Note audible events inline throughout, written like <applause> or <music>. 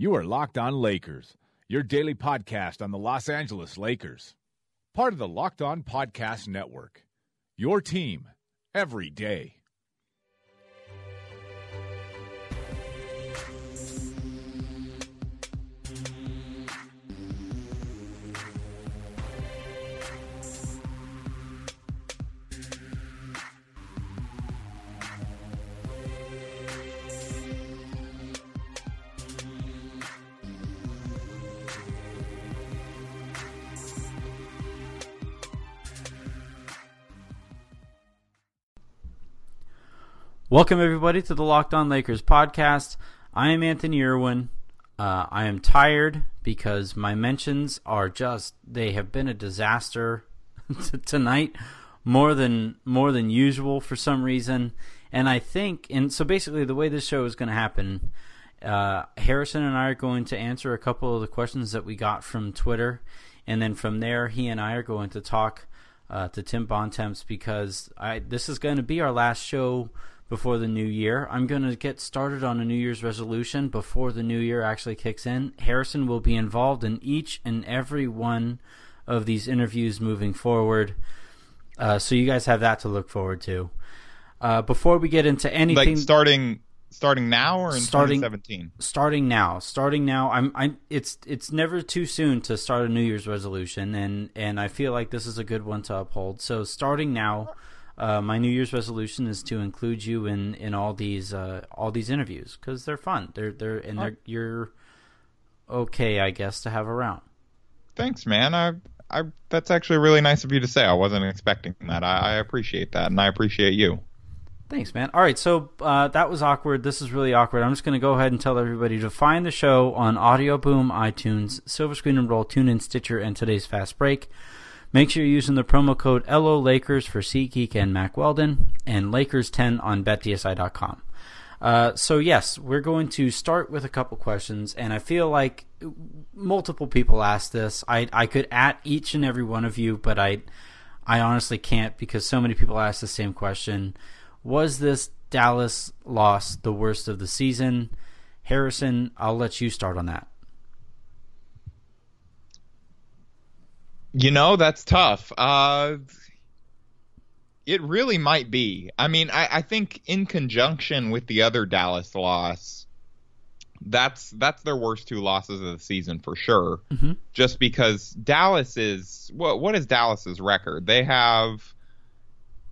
You are Locked On Lakers, your daily podcast on the Los Angeles Lakers. Part of the Locked On Podcast Network. Your team every day. Welcome, everybody, to the Locked On Lakers podcast. I am Anthony Irwin. Uh, I am tired because my mentions are just, they have been a disaster <laughs> tonight, more than, more than usual for some reason. And I think, and so basically, the way this show is going to happen, uh, Harrison and I are going to answer a couple of the questions that we got from Twitter. And then from there, he and I are going to talk uh, to Tim Bontemps because I, this is going to be our last show before the new year. I'm going to get started on a New Year's resolution before the new year actually kicks in. Harrison will be involved in each and every one of these interviews moving forward. Uh, so you guys have that to look forward to. Uh, before we get into anything, like starting starting now or in starting, 2017? Starting now, starting now. I'm I it's it's never too soon to start a New Year's resolution, and and I feel like this is a good one to uphold. So starting now. Uh, my New Year's resolution is to include you in, in all these uh, all these interviews because they're fun. They're they're and they're, you're okay, I guess, to have around. Thanks, man. I I that's actually really nice of you to say. I wasn't expecting that. I, I appreciate that, and I appreciate you. Thanks, man. All right, so uh, that was awkward. This is really awkward. I'm just going to go ahead and tell everybody to find the show on Audio Boom, iTunes, Silver Screen and Roll, TuneIn, Stitcher, and today's Fast Break. Make sure you're using the promo code LO Lakers for SeatGeek and Mack Weldon and Lakers10 on BetDSI.com. Uh, so yes, we're going to start with a couple questions, and I feel like multiple people asked this. I I could at each and every one of you, but I I honestly can't because so many people asked the same question. Was this Dallas loss the worst of the season? Harrison, I'll let you start on that. You know, that's tough. Uh, it really might be. I mean, I, I, think in conjunction with the other Dallas loss, that's that's their worst two losses of the season for sure. Mm-hmm. Just because Dallas is what what is Dallas's record? They have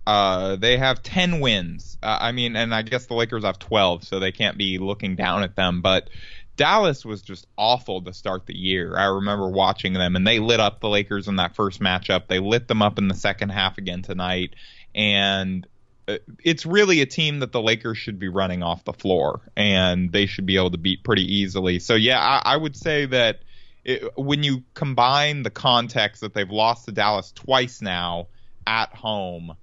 uh, they have 10 wins. Uh, I mean, and I guess the Lakers have 12, so they can't be looking down at them. But Dallas was just awful to start the year. I remember watching them, and they lit up the Lakers in that first matchup. They lit them up in the second half again tonight, and uh, it's really a team that the Lakers should be running off the floor, and they should be able to beat pretty easily. So yeah, I, I would say that it, when you combine the context that they've lost to Dallas twice now at home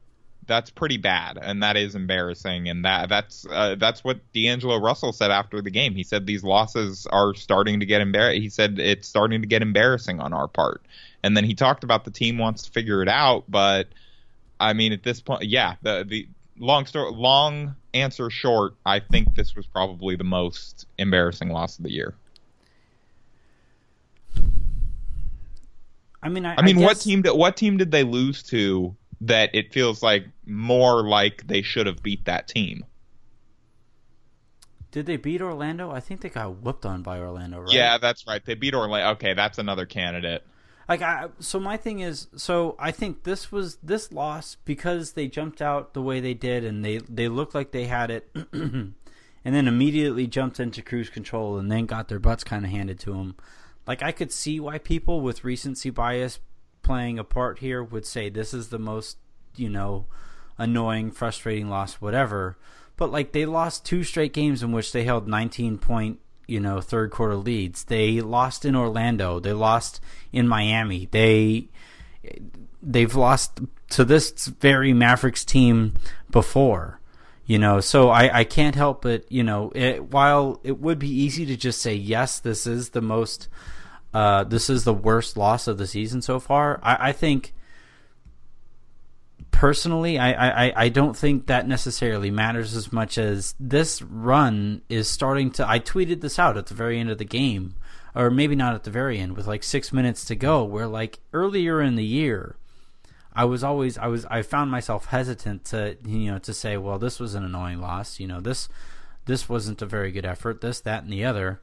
that's pretty bad, and that is embarrassing. And that that's uh, that's what D'Angelo Russell said after the game. He said these losses are starting to get embarrassing. He said it's starting to get embarrassing on our part. And then he talked about the team wants to figure it out, but I mean, at this point, yeah, the the long story, long answer short, I think this was probably the most embarrassing loss of the year. I mean, I, I mean, I guess... what team did what team did they lose to that it feels like more like they should have beat that team. Did they beat Orlando? I think they got whooped on by Orlando, right? Yeah, that's right. They beat Orlando. Okay, that's another candidate. Like I, so my thing is, so I think this was this loss because they jumped out the way they did and they they looked like they had it, <clears throat> and then immediately jumped into cruise control and then got their butts kind of handed to them. Like I could see why people with recency bias playing a part here would say this is the most, you know, annoying, frustrating loss, whatever. But like they lost two straight games in which they held 19 point you know, third quarter leads. They lost in Orlando. They lost in Miami. They they've lost to this very Mavericks team before. You know, so I, I can't help but, you know, it, while it would be easy to just say, yes, this is the most, uh, this is the worst loss of the season so far, I, I think personally, I, I, I don't think that necessarily matters as much as this run is starting to. I tweeted this out at the very end of the game, or maybe not at the very end, with like six minutes to go, where like earlier in the year, I was always I was I found myself hesitant to you know to say, well, this was an annoying loss, you know this this wasn't a very good effort, this that and the other.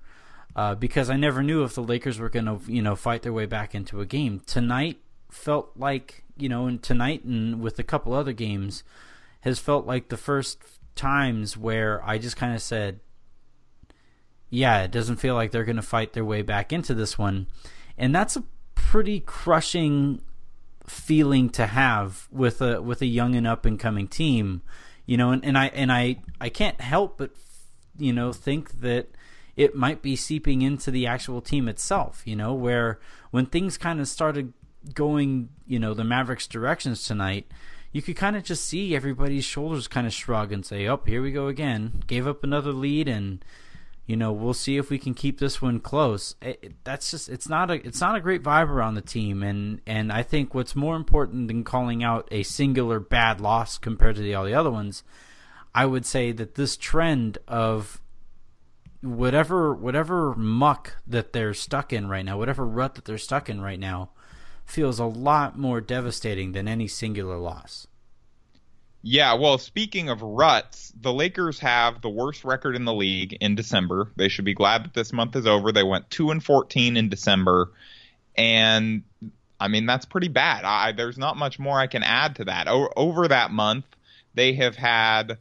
Uh, because I never knew if the Lakers were going to, you know, fight their way back into a game. Tonight felt like you know, and tonight and with a couple other games has felt like the first times where I just kind of said, yeah, it doesn't feel like they're going to fight their way back into this one. And that's a pretty crushing feeling to have with a with a young and up and coming team, you know, and, and I and I I can't help but you know think that it might be seeping into the actual team itself, you know, where when things kind of started going, you know, the Mavericks' directions tonight, you could kind of just see everybody's shoulders kind of shrug and say, "Oh, here we go again. Gave up another lead, and you know, we'll see if we can keep this one close." It, that's just it's not a it's not a great vibe around the team, and and I think what's more important than calling out a singular bad loss compared to the, all the other ones, I would say that this trend of whatever whatever muck that they're stuck in right now, whatever rut that they're stuck in right now feels a lot more devastating than any singular loss. Yeah, well, speaking of ruts, the Lakers have the worst record in the league in December. They should be glad that this month is over. They went 2 and 14 in December, and I mean that's pretty bad. I, there's not much more I can add to that. O- over that month, they have had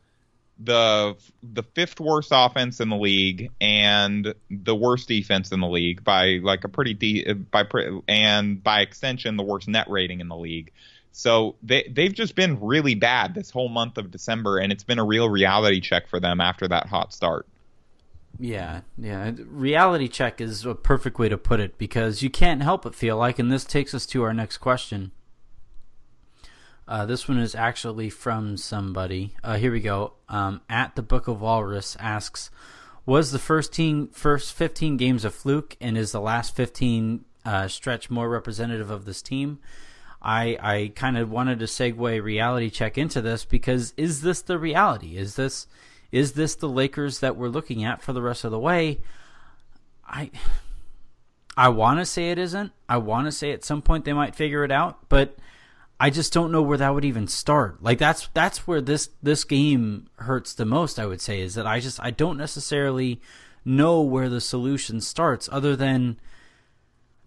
the the fifth worst offense in the league and the worst defense in the league by like a pretty de- by and by extension the worst net rating in the league. So they they've just been really bad this whole month of December and it's been a real reality check for them after that hot start. Yeah, yeah. Reality check is a perfect way to put it because you can't help but feel like and this takes us to our next question uh, this one is actually from somebody. Uh, here we go. Um, at the Book of Walrus asks, "Was the first team first 15 games a fluke, and is the last 15 uh, stretch more representative of this team?" I I kind of wanted to segue reality check into this because is this the reality? Is this is this the Lakers that we're looking at for the rest of the way? I I want to say it isn't. I want to say at some point they might figure it out, but I just don't know where that would even start. Like that's that's where this this game hurts the most. I would say is that I just I don't necessarily know where the solution starts, other than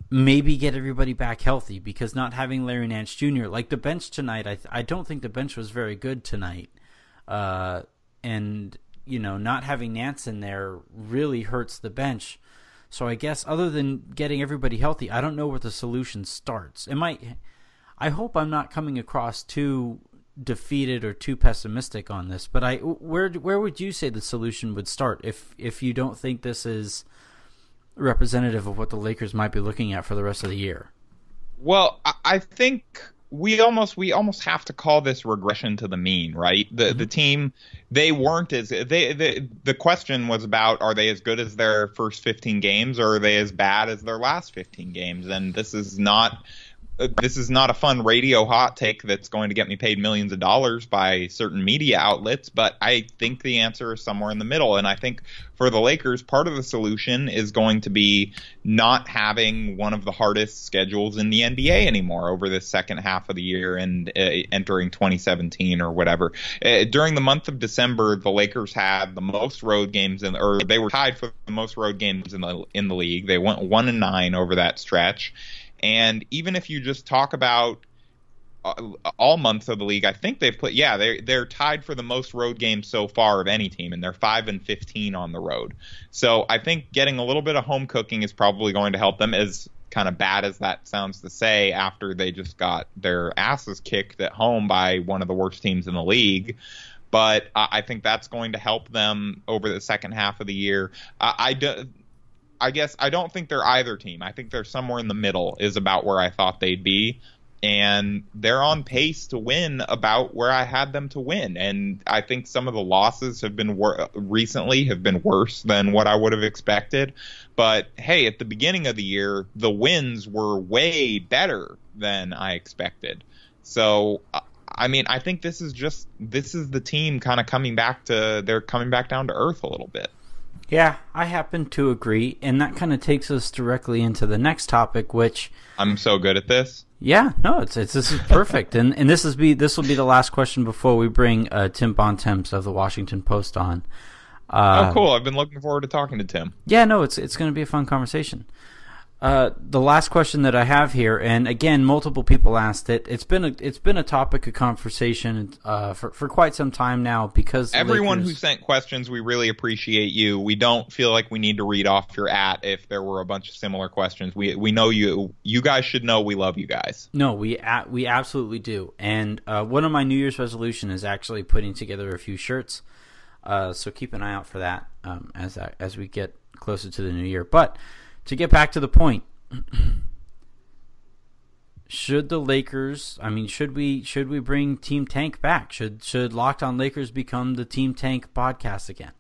maybe get everybody back healthy. Because not having Larry Nance Jr. like the bench tonight, I I don't think the bench was very good tonight, uh, and you know not having Nance in there really hurts the bench. So I guess other than getting everybody healthy, I don't know where the solution starts. It might I hope I'm not coming across too defeated or too pessimistic on this, but I where where would you say the solution would start if if you don't think this is representative of what the Lakers might be looking at for the rest of the year? Well, I think we almost we almost have to call this regression to the mean, right? The mm-hmm. the team they weren't as they, they the question was about are they as good as their first 15 games or are they as bad as their last 15 games? And this is not this is not a fun radio hot take that's going to get me paid millions of dollars by certain media outlets, but I think the answer is somewhere in the middle. And I think for the Lakers, part of the solution is going to be not having one of the hardest schedules in the NBA anymore over the second half of the year and uh, entering 2017 or whatever. Uh, during the month of December, the Lakers had the most road games in, or they were tied for the most road games in the in the league. They went one and nine over that stretch and even if you just talk about uh, all months of the league, I think they've put yeah they they're tied for the most road games so far of any team, and they're five and fifteen on the road. So I think getting a little bit of home cooking is probably going to help them. As kind of bad as that sounds to say, after they just got their asses kicked at home by one of the worst teams in the league but I think that's going to help them over the second half of the year. I, I do, I guess I don't think they're either team. I think they're somewhere in the middle is about where I thought they'd be. And they're on pace to win about where I had them to win. And I think some of the losses have been wor- recently have been worse than what I would have expected. But hey, at the beginning of the year, the wins were way better than I expected. So uh, I mean, I think this is just this is the team kind of coming back to they're coming back down to earth a little bit. Yeah, I happen to agree, and that kind of takes us directly into the next topic, which I'm so good at this. Yeah, no, it's, it's this is perfect, and and this is be this will be the last question before we bring uh, Tim Bontemps of the Washington Post on. Uh, oh, cool! I've been looking forward to talking to Tim. Yeah, no, it's it's going to be a fun conversation. Uh, the last question that I have here, and again, multiple people asked it. It's been a it's been a topic of conversation uh, for for quite some time now because everyone Lakers... who sent questions, we really appreciate you. We don't feel like we need to read off your at if there were a bunch of similar questions. We we know you. You guys should know we love you guys. No, we a- we absolutely do. And uh, one of my New Year's resolution is actually putting together a few shirts. Uh, so keep an eye out for that um, as I, as we get closer to the new year, but to get back to the point, <clears throat> should the Lakers? I mean, should we should we bring Team Tank back? Should should Locked On Lakers become the Team Tank podcast again?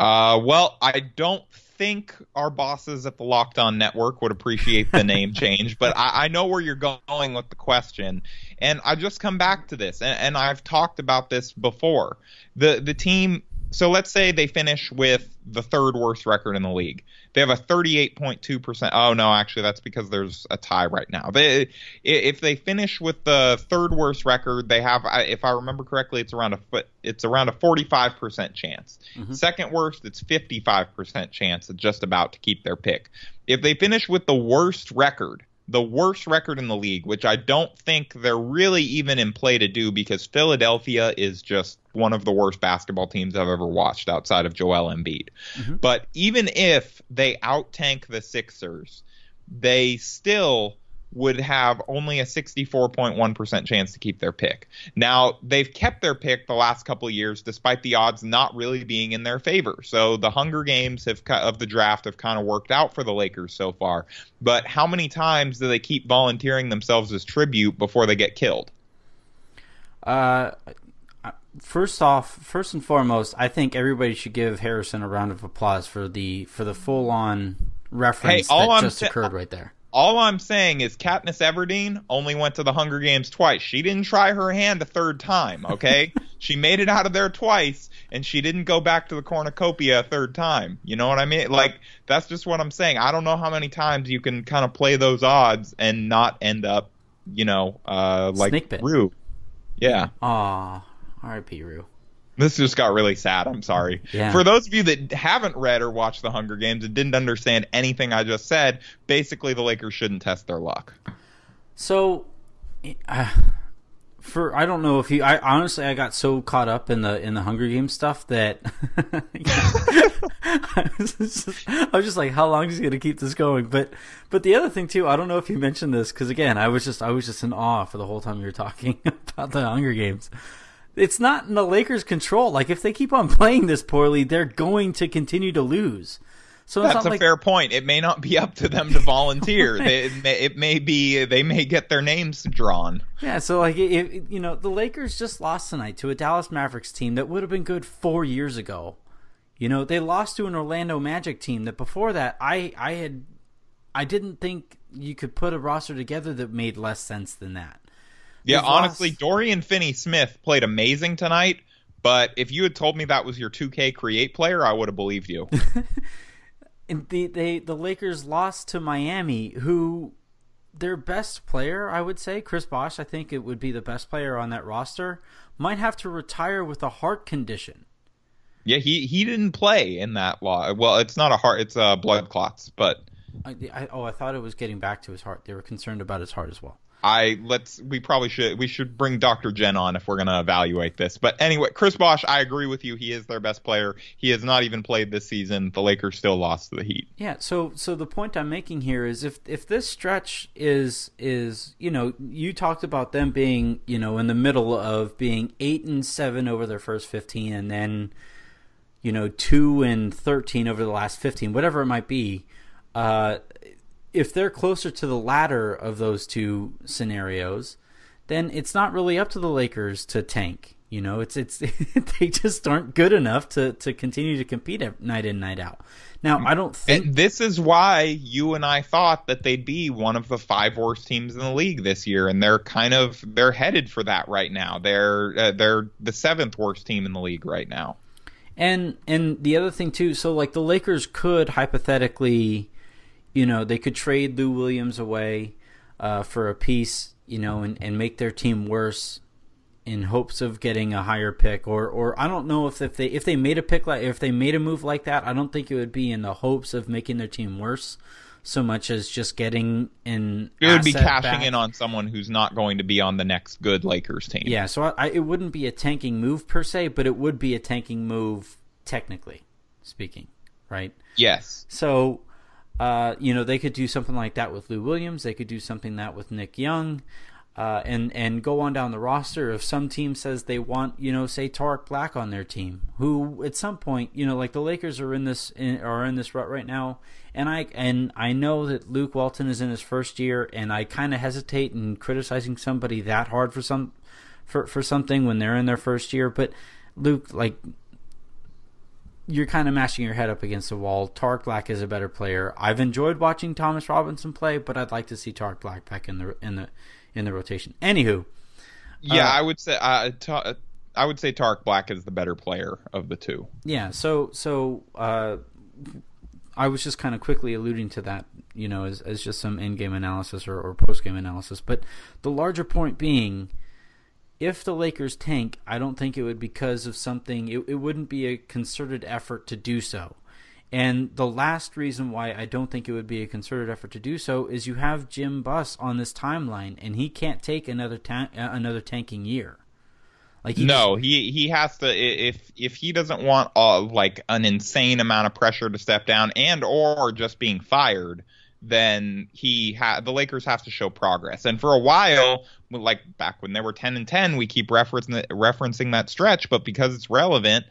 Uh, well, I don't think our bosses at the Locked On Network would appreciate the name <laughs> change, but I, I, know where you're going with the question, and I just come back to this, and, and I've talked about this before. the The team so let's say they finish with the third worst record in the league. They have a 38.2%. Oh no, actually that's because there's a tie right now. They if they finish with the third worst record, they have if I remember correctly, it's around a foot it's around a 45% chance. Mm-hmm. Second worst, it's 55% chance of just about to keep their pick. If they finish with the worst record, the worst record in the league, which I don't think they're really even in play to do because Philadelphia is just one of the worst basketball teams I've ever watched outside of Joel Embiid. Mm-hmm. But even if they out tank the Sixers, they still would have only a 64.1% chance to keep their pick. Now, they've kept their pick the last couple of years despite the odds not really being in their favor. So the Hunger Games have of the draft have kind of worked out for the Lakers so far. But how many times do they keep volunteering themselves as tribute before they get killed? Uh first off, first and foremost, I think everybody should give Harrison a round of applause for the for the full on reference hey, that I'm just occurred right there all I'm saying is Katniss Everdeen only went to the Hunger Games twice. She didn't try her hand a third time, okay? <laughs> she made it out of there twice, and she didn't go back to the cornucopia a third time. You know what I mean? Like, that's just what I'm saying. I don't know how many times you can kind of play those odds and not end up, you know, uh, like. Rue. Yeah. Aw, R.I.P. Rue. This just got really sad. I'm sorry. Yeah. For those of you that haven't read or watched The Hunger Games and didn't understand anything I just said, basically the Lakers shouldn't test their luck. So, uh, for I don't know if you. I honestly I got so caught up in the in the Hunger Games stuff that I, was just, I was just like, how long is he going to keep this going? But but the other thing too, I don't know if you mentioned this because again, I was just I was just in awe for the whole time you were talking <laughs> about the Hunger Games it's not in the Lakers' control. Like if they keep on <laughs> playing this poorly, they're going to continue to lose. So that's a like... fair point. It may not be up to them to <laughs> volunteer. right. they, it, may, it, may, be they may get their names drawn. Yeah. So like if, you know the Lakers just lost tonight to a Dallas Mavericks team that would have been good four years ago. You know they lost to an Orlando Magic team that before that I I had I didn't think you could put a roster together that made less sense than that. Yeah, honestly, lost... Dorian Finney Smith played amazing tonight. But if you had told me that was your 2K create player, I would have believed you. <laughs> and the they the Lakers lost to Miami, who their best player, I would say, Chris Bosh, I think it would be the best player on that roster, might have to retire with a heart condition. Yeah, he he didn't play in that law. Well, it's not a heart; it's uh, blood clots. But I, I, oh, I thought it was getting back to his heart. They were concerned about his heart as well. I let's we probably should we should bring Dr. Jen on if we're going to evaluate this. But anyway, Chris Bosh, I agree with you. He is their best player. He has not even played this season. The Lakers still lost to the Heat. Yeah, so so the point I'm making here is if if this stretch is is, you know, you talked about them being, you know, in the middle of being 8 and 7 over their first 15 and then you know, two and thirteen over the last fifteen, whatever it might be. Uh, if they're closer to the latter of those two scenarios, then it's not really up to the Lakers to tank. You know, it's it's <laughs> they just aren't good enough to to continue to compete night in night out. Now, I don't think And this is why you and I thought that they'd be one of the five worst teams in the league this year, and they're kind of they're headed for that right now. They're uh, they're the seventh worst team in the league right now. And and the other thing too, so like the Lakers could hypothetically, you know, they could trade Lou Williams away uh, for a piece, you know, and, and make their team worse in hopes of getting a higher pick or or I don't know if, if they if they made a pick like if they made a move like that, I don't think it would be in the hopes of making their team worse so much as just getting in. It would be cashing back. in on someone who's not going to be on the next good Lakers team. Yeah, so I, I, it wouldn't be a tanking move per se, but it would be a tanking move technically speaking, right? Yes. So, uh, you know, they could do something like that with Lou Williams. They could do something that with Nick Young, uh, and and go on down the roster. If some team says they want, you know, say Tarik Black on their team, who at some point, you know, like the Lakers are in this in, are in this rut right now, and I and I know that Luke Walton is in his first year, and I kind of hesitate in criticizing somebody that hard for some for for something when they're in their first year, but Luke, like you're kind of mashing your head up against the wall. Tarik Black is a better player. I've enjoyed watching Thomas Robinson play, but I'd like to see Tarik Black back in the in the in the rotation. Anywho, Yeah, Uh, I would say uh, Ta- I would say Tarik Black is the better player of the two. yeah. So so uh, I was just kind of quickly alluding to that, you know, as as just some in game analysis or, or post game analysis. But the larger point being. If the Lakers tank, I don't think it would because of something. It, it wouldn't be a concerted effort to do so. And the last reason why I don't think it would be a concerted effort to do so is you have Jim Buss on this timeline, and he can't take another ta- uh, another tanking year. Like he No, he he has to if if he doesn't want uh, like an insane amount of pressure to step down and or just being fired, then he ha- the Lakers have to show progress. And for a while, like back when they were 10 and 10, we keep referencing referencing that stretch, but because it's relevant,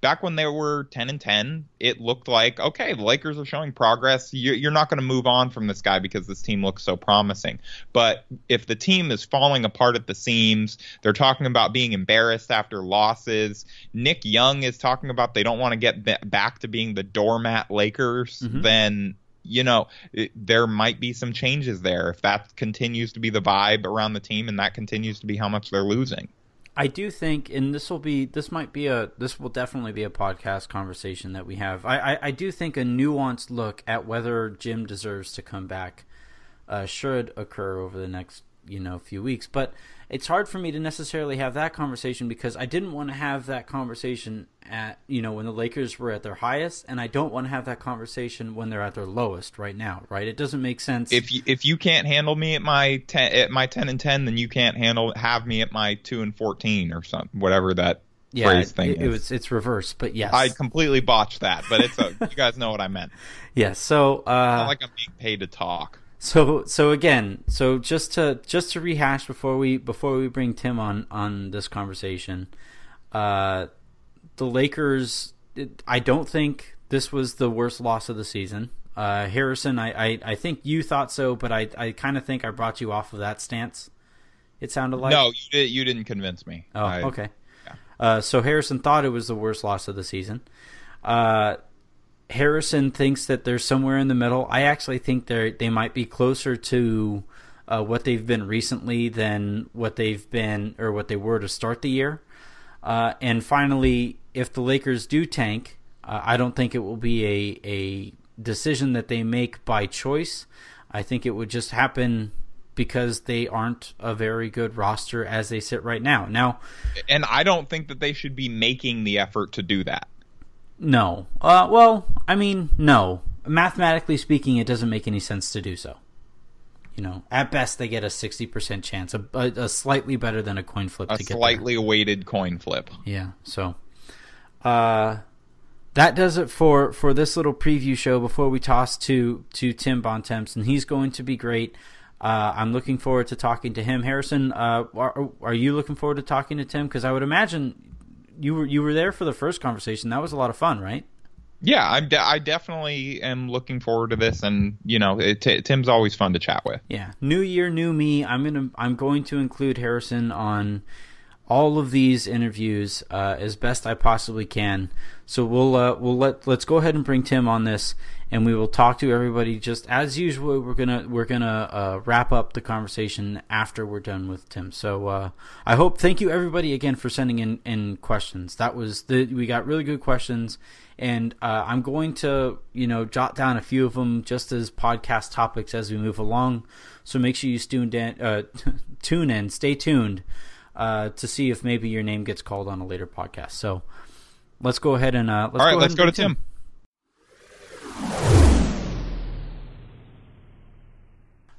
back when they were 10 and 10, it looked like okay, the Lakers are showing progress. You- You're not going to move on from this guy because this team looks so promising. But if the team is falling apart at the seams, they're talking about being embarrassed after losses. Nick Young is talking about they don't want to get back to being the doormat Lakers. Mhm. Then you know it, there might be some changes there if that continues to be the vibe around the team and that continues to be how much they're losing. I do think, and this will be, this might be a, this will definitely be a podcast conversation that we have. I, I, I do think a nuanced look at whether Jim deserves to come back uh, should occur over the next, you know, few weeks. But it's hard for me to necessarily have that conversation because I didn't want to have that conversation at, you know, when the Lakers were at their highest, and I don't want to have that conversation when they're at their lowest right now. Right? It doesn't make sense. If you, if you can't handle me at my 10 at my 10 and 10, then you can't handle have me at my 2 and 14 or something whatever that yeah, phrase it, thing it, is. was it's reversed, but yes, I completely botched that, but it's a, you guys know what I meant. <laughs> yes. So uh, like I'm being paid to talk. So so again, so just to just to rehash before we before we bring Tim on on this conversation, uh, the Lakers. It, I don't think this was the worst loss of the season. Uh, Harrison, I, I, I think you thought so, but I, I kind of think I brought you off of that stance. It sounded like no, you, did, you didn't convince me. Oh, I- okay. Uh, so Harrison thought it was the worst loss of the season. Uh, Harrison thinks that they're somewhere in the middle. I actually think they they might be closer to uh, what they've been recently than what they've been or what they were to start the year. Uh, and finally, if the Lakers do tank, uh, I don't think it will be a a decision that they make by choice. I think it would just happen because they aren't a very good roster as they sit right now. Now, and I don't think that they should be making the effort to do that. No. Uh, well, I mean, no. Mathematically speaking, it doesn't make any sense to do so. You know, at best they get a sixty percent chance, a, a, a slightly better than a coin flip A to get there. slightly weighted coin flip. Yeah. So, uh, that does it for for this little preview show. Before we toss to to Tim Bontemps, and he's going to be great. Uh, I'm looking forward to talking to him. Harrison, uh, are, are you looking forward to talking to Tim? Because I would imagine you were you were there for the first conversation. That was a lot of fun, right? Yeah, I'm de- I definitely am looking forward to this, and you know, it, t- Tim's always fun to chat with. Yeah, new year, new me. I'm gonna I'm going to include Harrison on all of these interviews uh, as best I possibly can. So we'll uh, we'll let let's go ahead and bring Tim on this, and we will talk to everybody just as usual. We're gonna we're gonna uh, wrap up the conversation after we're done with Tim. So uh, I hope thank you everybody again for sending in, in questions. That was the we got really good questions, and uh, I'm going to you know jot down a few of them just as podcast topics as we move along. So make sure you tune in, uh, <laughs> tune in, stay tuned uh, to see if maybe your name gets called on a later podcast. So let's go ahead and uh, let's all right. go let's go to Tim. Tim.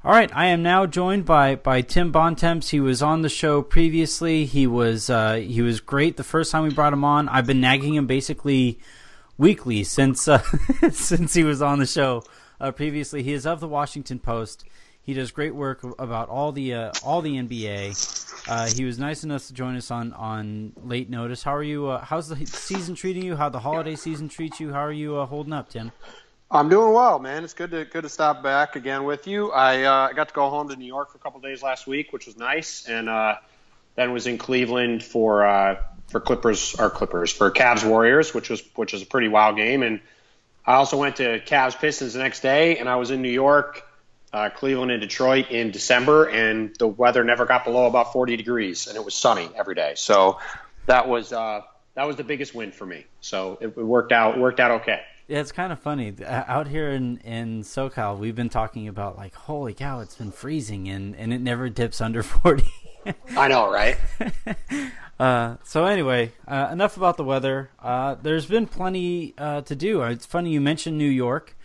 All right, I am now joined by by Tim Bontemps. He was on the show previously. He was uh, he was great the first time we brought him on. I've been nagging him basically weekly since uh, <laughs> since he was on the show uh, previously. He is of the Washington Post. He does great work about all the uh, all the NBA. Uh, he was nice enough to join us on, on late notice. How are you? Uh, how's the season treating you? How the holiday season treats you? How are you uh, holding up, Tim? I'm doing well, man. It's good to good to stop back again with you. I uh, got to go home to New York for a couple days last week, which was nice, and uh, then was in Cleveland for for Clippers or Clippers for Cavs Warriors, which was which was a pretty wild game. And I also went to Cavs Pistons the next day, and I was in New York, uh, Cleveland, and Detroit in December, and the weather never got below about 40 degrees, and it was sunny every day. So that was uh, that was the biggest win for me. So it, it worked out worked out okay. Yeah, it's kind of funny. Uh, Out here in, in SoCal, we've been talking about like, holy cow, it's been freezing and, and it never dips under <laughs> 40. I know, right? <laughs> uh, so anyway, uh, enough about the weather. Uh, there's been plenty uh, to do. It's funny you mentioned New York.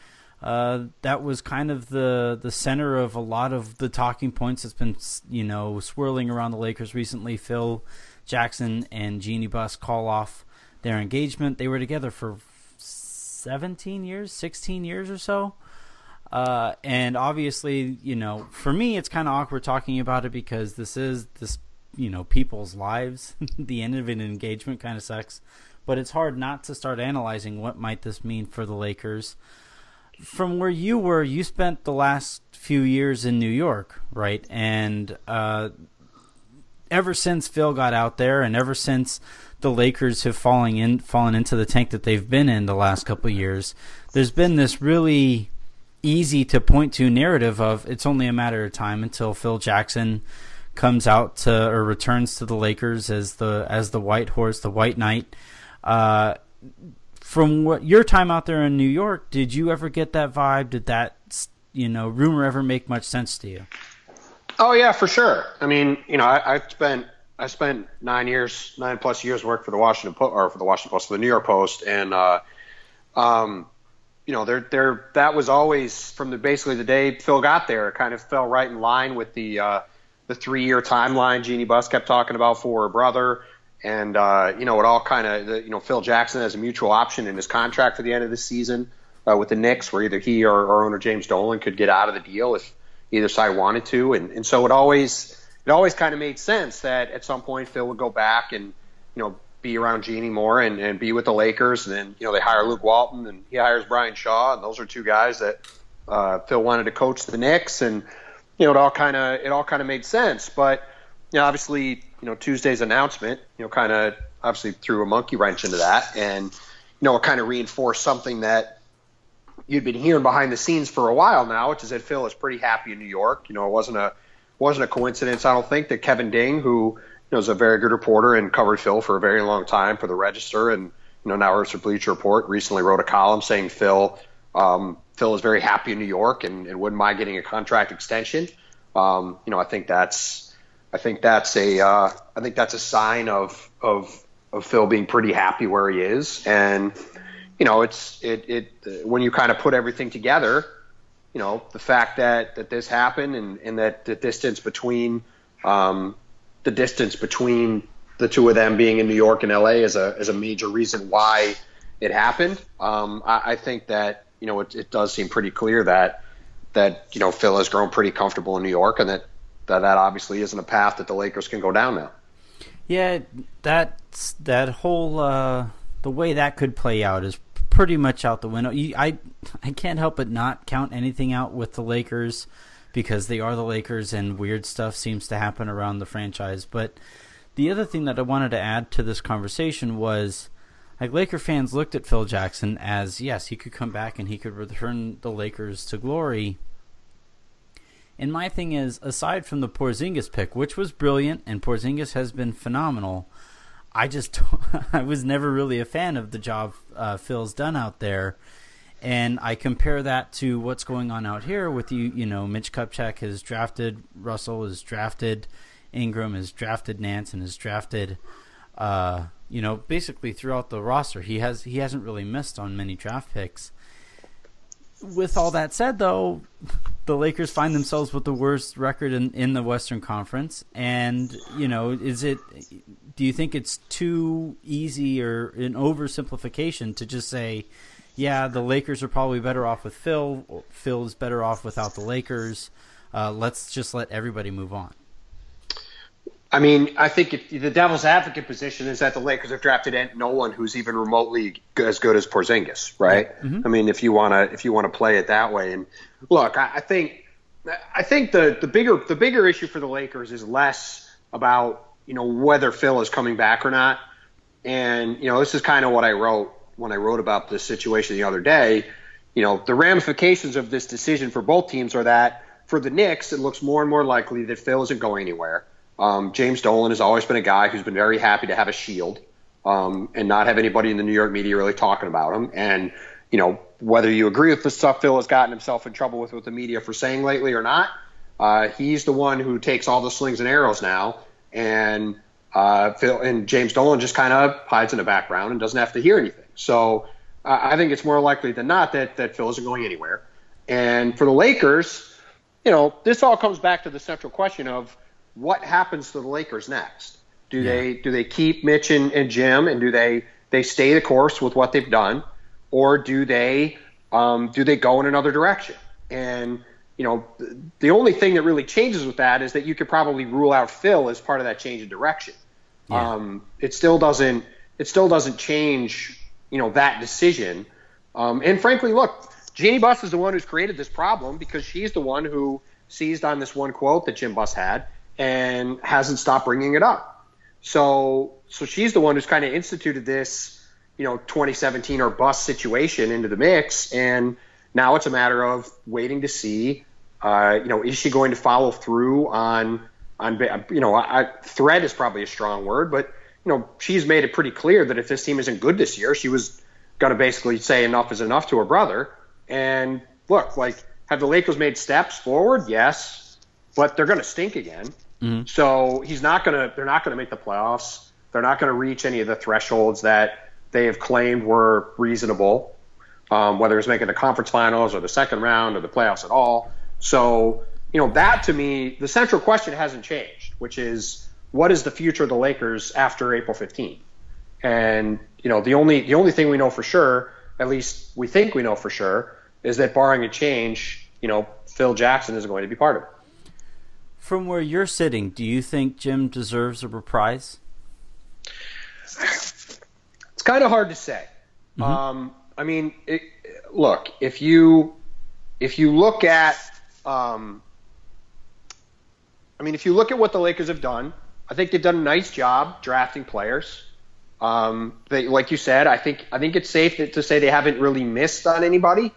Uh, that was kind of the the center of a lot of the talking points that's been you know swirling around the Lakers recently. Phil Jackson and Jeanie Buss call off their engagement. They were together for 17 years, 16 years or so. Uh, and obviously, you know, for me, it's kind of awkward talking about it because this is this, you know, people's lives. <laughs> the end of an engagement kind of sucks, but it's hard not to start analyzing what might this mean for the Lakers. From where you were, you spent the last few years in New York, right? And uh, ever since Phil got out there, and ever since the Lakers have fallen in fallen into the tank that they've been in the last couple years, there's been this really easy to point to narrative of it's only a matter of time until Phil Jackson comes out to or returns to the Lakers as the as the white horse, the white knight. Uh, from what your time out there in New York, did you ever get that vibe? Did that you know rumor ever make much sense to you? Oh yeah, for sure. I mean, you know, I, I spent I spent nine years, nine plus years work for the Washington po- or for the Washington Post, for the New York Post, and uh, um, you know, there there that was always from the basically the day Phil got there, it kind of fell right in line with the uh, the three year timeline Jeanie Buss kept talking about for her brother. And uh, you know, it all kind of you know Phil Jackson has a mutual option in his contract for the end of the season uh, with the Knicks, where either he or, or owner James Dolan could get out of the deal if either side wanted to, and, and so it always it always kind of made sense that at some point Phil would go back and you know be around Jeanie more and, and be with the Lakers, and then you know they hire Luke Walton and he hires Brian Shaw, and those are two guys that uh, Phil wanted to coach the Knicks, and you know it all kind of it all kind of made sense, but know obviously you know Tuesday's announcement you know kind of obviously threw a monkey wrench into that, and you know kind of reinforced something that you'd been hearing behind the scenes for a while now, which is that Phil is pretty happy in New York. You know, it wasn't a wasn't a coincidence. I don't think that Kevin Ding, who you know is a very good reporter and covered Phil for a very long time for the Register, and you know now works for Bleacher Report, recently wrote a column saying Phil um, Phil is very happy in New York and, and wouldn't mind getting a contract extension. Um, you know, I think that's I think that's a uh, I think that's a sign of of of Phil being pretty happy where he is and you know, it's it it when you kind of put everything together, you know, the fact that that this happened and and that the distance between um, the distance between the two of them being in New York and LA is a is a major reason why it happened. Um, I, I think that you know it, it does seem pretty clear that that you know Phil has grown pretty comfortable in New York and that that that obviously isn't a path that the Lakers can go down now. Yeah, that's that whole uh, the way that could play out is pretty much out the window. You, I I can't help but not count anything out with the Lakers because they are the Lakers and weird stuff seems to happen around the franchise. But the other thing that I wanted to add to this conversation was like Laker fans looked at Phil Jackson as yes, he could come back and he could return the Lakers to glory. And my thing is, aside from the Porzingis pick, which was brilliant, and Porzingis has been phenomenal, I just <laughs> I was never really a fan of the job uh, Phil's done out there, and I compare that to what's going on out here with you. You know, Mitch Kupchak has drafted Russell, has drafted Ingram, has drafted Nance, and has drafted. Uh, you know, basically throughout the roster, he has he hasn't really missed on many draft picks. With all that said, though, the Lakers find themselves with the worst record in, in the Western Conference, and you know, is it? Do you think it's too easy or an oversimplification to just say, yeah, the Lakers are probably better off with Phil. Phil is better off without the Lakers. Uh, let's just let everybody move on. I mean, I think if the devil's advocate position is that the Lakers have drafted no one who's even remotely as good as Porzingis, right? Mm-hmm. I mean, if you want to if you want to play it that way, and look, I, I think I think the the bigger the bigger issue for the Lakers is less about you know whether Phil is coming back or not, and you know this is kind of what I wrote when I wrote about this situation the other day. You know, the ramifications of this decision for both teams are that for the Knicks, it looks more and more likely that Phil isn't going anywhere um, James Dolan has always been a guy who's been very happy to have a shield um, and not have anybody in the New York media really talking about him. And, you know, whether you agree with the stuff Phil has gotten himself in trouble with with the media for saying lately or not, uh, he's the one who takes all the slings and arrows now. And uh, Phil and James Dolan just kind of hides in the background and doesn't have to hear anything. So uh, I think it's more likely than not that, that Phil isn't going anywhere. And for the Lakers, you know, this all comes back to the central question of – what happens to the Lakers next? Do yeah. they do they keep Mitch and, and, Jim and do they they stay the course with what they've done, or do they um, do they go in another direction? And you know, the only thing that really changes with that is that you could probably rule out Phil as part of that change in direction. Yeah. Um, it still doesn't it still doesn't change you know that decision. Um, and frankly, look, Jeanie Buss is the one who's created this problem because she's the one who seized on this one quote that Jim Buss had and hasn't stopped bringing it up. So, so she's the one who's kind of instituted this, you know, 2017 or bust situation into the mix, and now it's a matter of waiting to see, uh, you know, is she going to follow through on on you know, I, threat is probably a strong word, but you know, she's made it pretty clear that if this team isn't good this year, she was going to basically say enough is enough to her brother. And look, like, have the Lakers made steps forward? Yes, but they're going to stink again. Mm-hmm. So he's not going to. They're not going to make the playoffs. They're not going to reach any of the thresholds that they have claimed were reasonable, um, whether it's making the conference finals or the second round or the playoffs at all. So you know that to me, the central question hasn't changed, which is what is the future of the Lakers after April 15th? And you know the only the only thing we know for sure, at least we think we know for sure, is that barring a change, you know Phil Jackson is going to be part of it. From where you're sitting, do you think Jim deserves a reprise? It's kind of hard to say. Mm-hmm. Um, I mean, it, look if you if you look at um, I mean, if you look at what the Lakers have done, I think they've done a nice job drafting players. Um, they, like you said, I think I think it's safe to, to say they haven't really missed on anybody.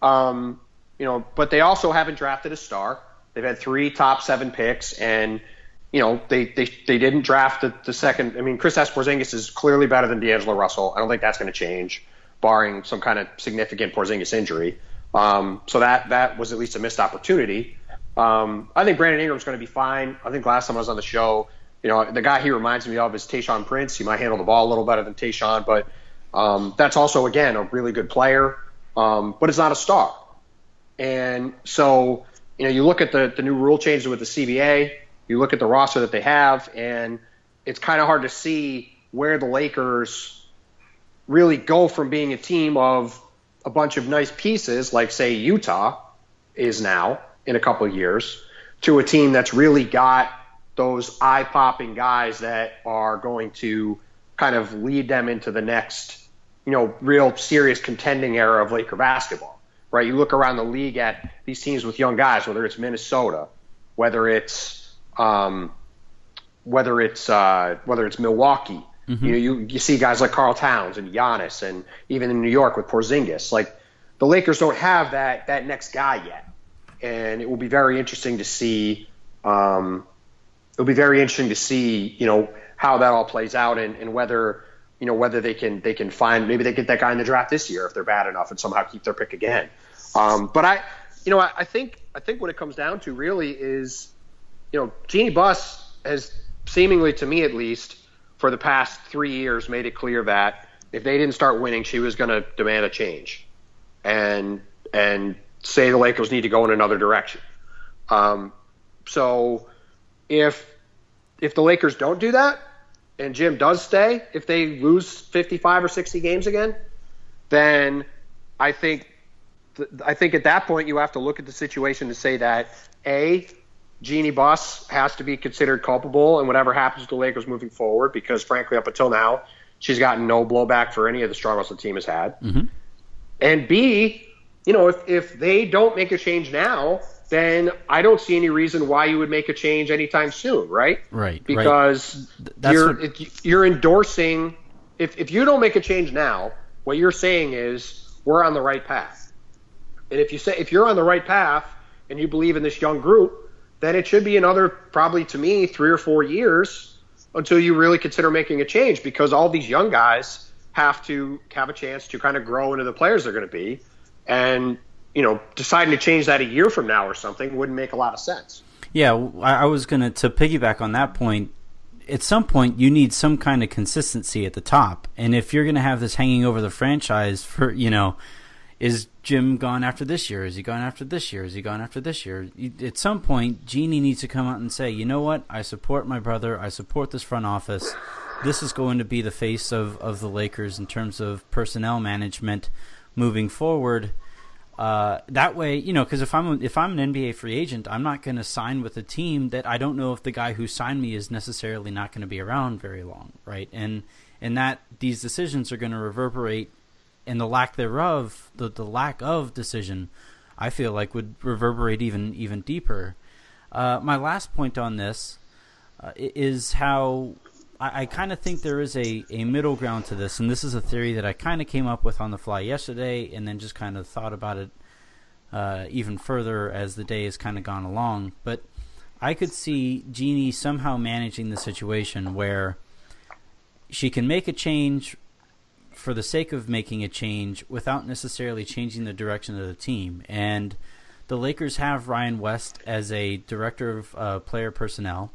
Um, you know, but they also haven't drafted a star. They've had three top seven picks, and you know they they, they didn't draft the, the second. I mean, Kristaps Porzingis is clearly better than D'Angelo Russell. I don't think that's going to change, barring some kind of significant Porzingis injury. Um, so that that was at least a missed opportunity. Um, I think Brandon Ingram's going to be fine. I think last time I was on the show, you know, the guy he reminds me of is Tayshaun Prince. He might handle the ball a little better than Tayshaun, but um, that's also again a really good player, um, but it's not a star. And so you know, you look at the, the new rule changes with the CBA, you look at the roster that they have, and it's kind of hard to see where the Lakers really go from being a team of a bunch of nice pieces, like, say, Utah is now in a couple of years, to a team that's really got those eye popping guys that are going to kind of lead them into the next, you know, real serious contending era of Laker basketball. Right? You look around the league at these teams with young guys, whether it's Minnesota, whether it's um, whether it's uh, whether it's Milwaukee. Mm-hmm. You know, you, you see guys like Karl Towns and Giannis, and even in New York with Porzingis. Like the Lakers don't have that that next guy yet, and it will be very interesting to see. Um, it'll be very interesting to see, you know, how that all plays out and, and whether you know whether they can they can find maybe they get that guy in the draft this year if they're bad enough and somehow keep their pick again. Um, but I, you know, I, I think I think what it comes down to really is, you know, Jeanie Buss has seemingly to me at least for the past three years made it clear that if they didn't start winning, she was going to demand a change, and and say the Lakers need to go in another direction. Um, so if if the Lakers don't do that, and Jim does stay, if they lose 55 or 60 games again, then I think I think at that point you have to look at the situation to say that a Jeanie Buss has to be considered culpable in whatever happens to the Lakers moving forward because frankly up until now she's gotten no blowback for any of the struggles the team has had. Mm-hmm. And B, you know, if if they don't make a change now, then I don't see any reason why you would make a change anytime soon, right? Right. Because right. you're what... you're endorsing if if you don't make a change now, what you're saying is we're on the right path. And if you say if you're on the right path and you believe in this young group, then it should be another probably to me 3 or 4 years until you really consider making a change because all these young guys have to have a chance to kind of grow into the players they're going to be. And you know, deciding to change that a year from now or something wouldn't make a lot of sense. Yeah, I was going to to piggyback on that point. At some point, you need some kind of consistency at the top, and if you're going to have this hanging over the franchise for, you know, is Jim gone after this year? Is he gone after this year? Is he gone after this year? At some point, Jeanie needs to come out and say, you know what? I support my brother. I support this front office. This is going to be the face of, of the Lakers in terms of personnel management moving forward uh, that way, you know, because if I'm if I'm an NBA free agent, I'm not going to sign with a team that I don't know if the guy who signed me is necessarily not going to be around very long, right? And and that these decisions are going to reverberate, and the lack thereof, the the lack of decision, I feel like would reverberate even even deeper. Uh, my last point on this uh, is how I, I kind of think there is a, a middle ground to this, and this is a theory that I kind of came up with on the fly yesterday, and then just kind of thought about it uh, even further as the day has kind of gone along. But I could see Jeanie somehow managing the situation where she can make a change for the sake of making a change without necessarily changing the direction of the team. And the Lakers have Ryan West as a director of uh, player personnel.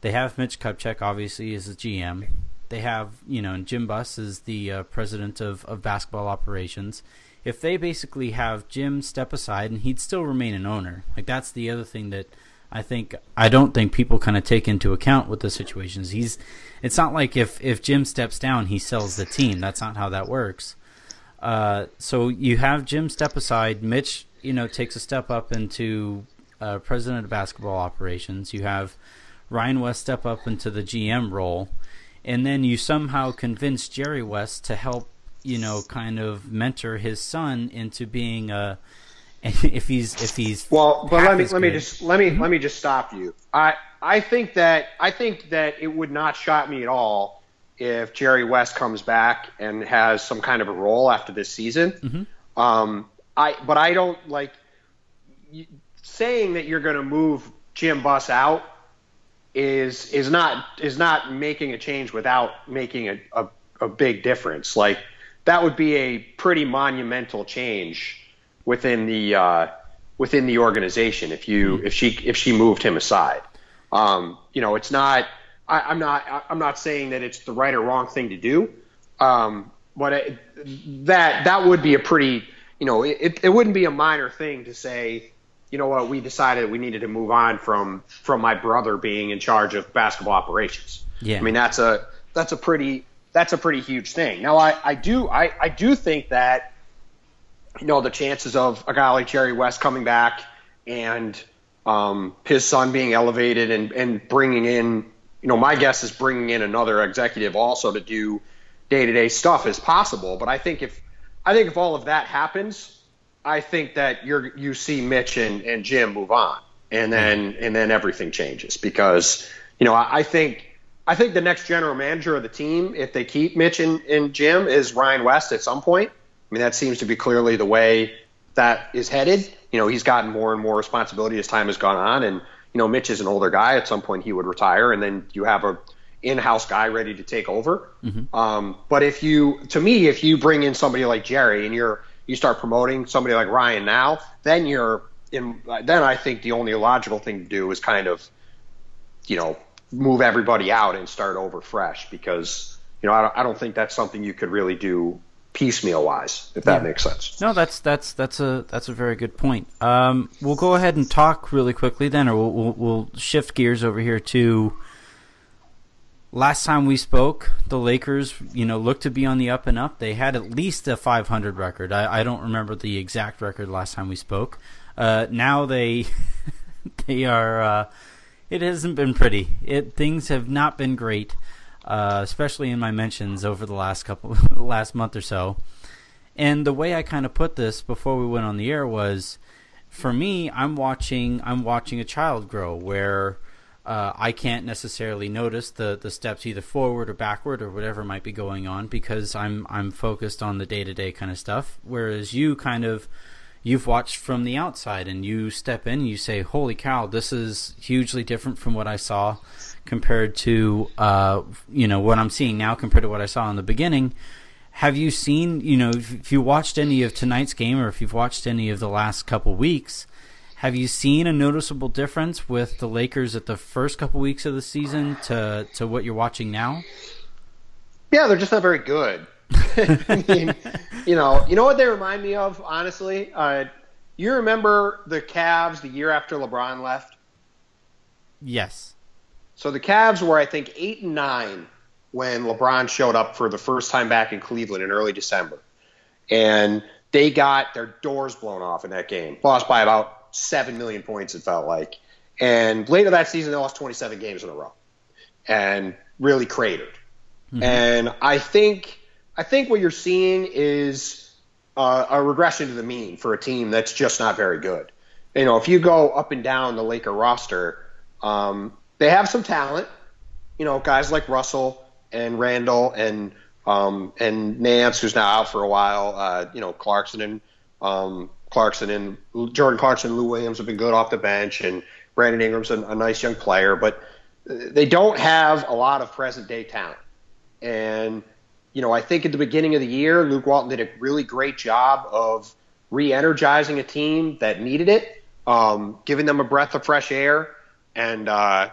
They have Mitch Kupchak, obviously, as the GM. They have, you know, Jim Buss is the uh, president of, of basketball operations. If they basically have Jim step aside and he'd still remain an owner, like that's the other thing that I think I don't think people kind of take into account with the situations. He's, it's not like if if Jim steps down, he sells the team. That's not how that works. Uh, so you have Jim step aside. Mitch, you know, takes a step up into uh, president of basketball operations. You have Ryan West step up into the GM role, and then you somehow convince Jerry West to help, you know, kind of mentor his son into being a. <laughs> If he's if he's well, but let me let me just let me mm-hmm. let me just stop you. I I think that I think that it would not shock me at all if Jerry West comes back and has some kind of a role after this season. Mm-hmm. Um, I but I don't like saying that you're going to move Jim Buss out is is not is not making a change without making a, a, a big difference. Like that would be a pretty monumental change within the uh, within the organization if you if she if she moved him aside. Um, you know, it's not. I, am not. I'm not saying that it's the right or wrong thing to do. Um, but it, that that would be a pretty. You know, it, it wouldn't be a minor thing to say you know what, we decided we needed to move on from from my brother being in charge of basketball operations. Yeah. I mean that's a that's a pretty that's a pretty huge thing. Now I, I do I, I do think that you know the chances of a guy like Jerry West coming back and um, his son being elevated and, and bringing in, you know, my guess is bringing in another executive also to do day to day stuff is possible. But I think if I think if all of that happens, I think that you're you see Mitch and, and Jim move on, and then and then everything changes because you know I, I think. I think the next general manager of the team, if they keep Mitch and, and Jim, is Ryan West at some point. I mean, that seems to be clearly the way that is headed. You know, he's gotten more and more responsibility as time has gone on, and you know, Mitch is an older guy. At some point, he would retire, and then you have a in-house guy ready to take over. Mm-hmm. Um, but if you, to me, if you bring in somebody like Jerry and you're you start promoting somebody like Ryan now, then you're in. Then I think the only logical thing to do is kind of, you know, move everybody out and start over fresh because you know I don't, I don't think that's something you could really do piecemeal wise, if that yeah. makes sense. No, that's that's that's a that's a very good point. Um, we'll go ahead and talk really quickly then, or we'll, we'll, we'll shift gears over here to last time we spoke. The Lakers, you know, looked to be on the up and up. They had at least a 500 record. I, I don't remember the exact record last time we spoke. Uh, now they <laughs> they are. Uh, it hasn't been pretty. It things have not been great uh, especially in my mentions over the last couple <laughs> last month or so. And the way I kind of put this before we went on the air was, for me, I'm watching I'm watching a child grow where uh, I can't necessarily notice the, the steps either forward or backward or whatever might be going on because I'm I'm focused on the day to day kind of stuff. Whereas you kind of you've watched from the outside and you step in and you say, "Holy cow, this is hugely different from what I saw compared to uh, you know what I'm seeing now compared to what I saw in the beginning." Have you seen, you know, if you watched any of tonight's game or if you've watched any of the last couple weeks, have you seen a noticeable difference with the Lakers at the first couple weeks of the season to to what you're watching now? Yeah, they're just not very good. <laughs> I mean, you know, you know what they remind me of, honestly. Uh, you remember the Cavs the year after LeBron left? Yes. So the Cavs were, I think, eight and nine when LeBron showed up for the first time back in Cleveland in early December, and they got their doors blown off in that game, lost by about seven million points. It felt like, and later that season they lost 27 games in a row, and really cratered. Mm-hmm. And I think I think what you're seeing is uh, a regression to the mean for a team that's just not very good. You know, if you go up and down the Laker roster, um, they have some talent. You know, guys like Russell and Randle and um, and Nance, who's now out for a while. Uh, you know, Clarkson and um, Clarkson and Jordan Clarkson, and Lou Williams have been good off the bench, and Brandon Ingram's a, a nice young player, but they don't have a lot of present day talent. And you know, I think at the beginning of the year, Luke Walton did a really great job of re-energizing a team that needed it, um, giving them a breath of fresh air, and, uh,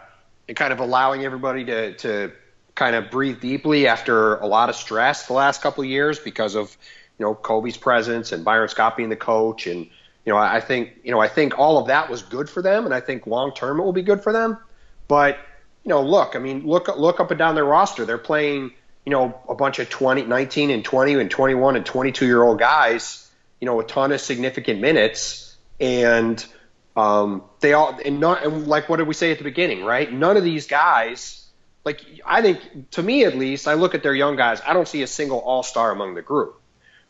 and kind of allowing everybody to to kind of breathe deeply after a lot of stress the last couple of years because of you know Kobe's presence and Byron Scott being the coach, and you know I think you know I think all of that was good for them, and I think long term it will be good for them. But you know, look, I mean, look look up and down their roster. They're playing you know, a bunch of 20, 19 and 20 and 21 and 22 year old guys, you know, a ton of significant minutes. And um, they all, and, not, and like what did we say at the beginning, right? None of these guys, like, I think, to me at least, I look at their young guys, I don't see a single all star among the group.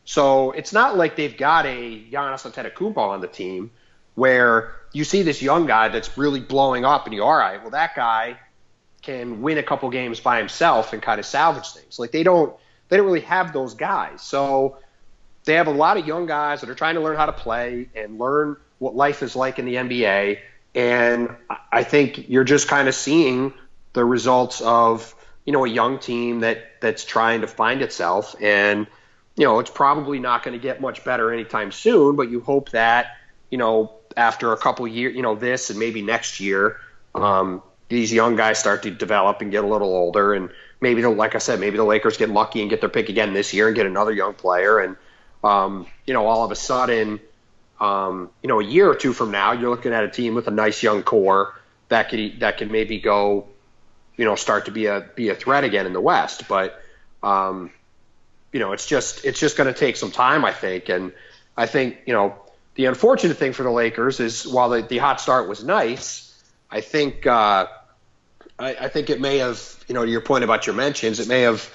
So it's not like they've got a Giannis Antetokounmpo on the team where you see this young guy that's really blowing up and you, all right, well, that guy can win a couple games by himself and kind of salvage things. Like they don't they don't really have those guys. So they have a lot of young guys that are trying to learn how to play and learn what life is like in the NBA. And I think you're just kind of seeing the results of you know a young team that that's trying to find itself. And you know it's probably not going to get much better anytime soon but you hope that you know after a couple years you know this and maybe next year um, these young guys start to develop and get a little older, and maybe the, like I said, maybe the Lakers get lucky and get their pick again this year and get another young player, and um, you know, all of a sudden, um, you know, a year or two from now, you're looking at a team with a nice young core that could that could maybe go, you know, start to be a be a threat again in the West, but. Um, you know, it's just it's just going to take some time, I think, and I think you know the unfortunate thing for the Lakers is while the, the hot start was nice, I think uh, I, I think it may have you know to your point about your mentions, it may have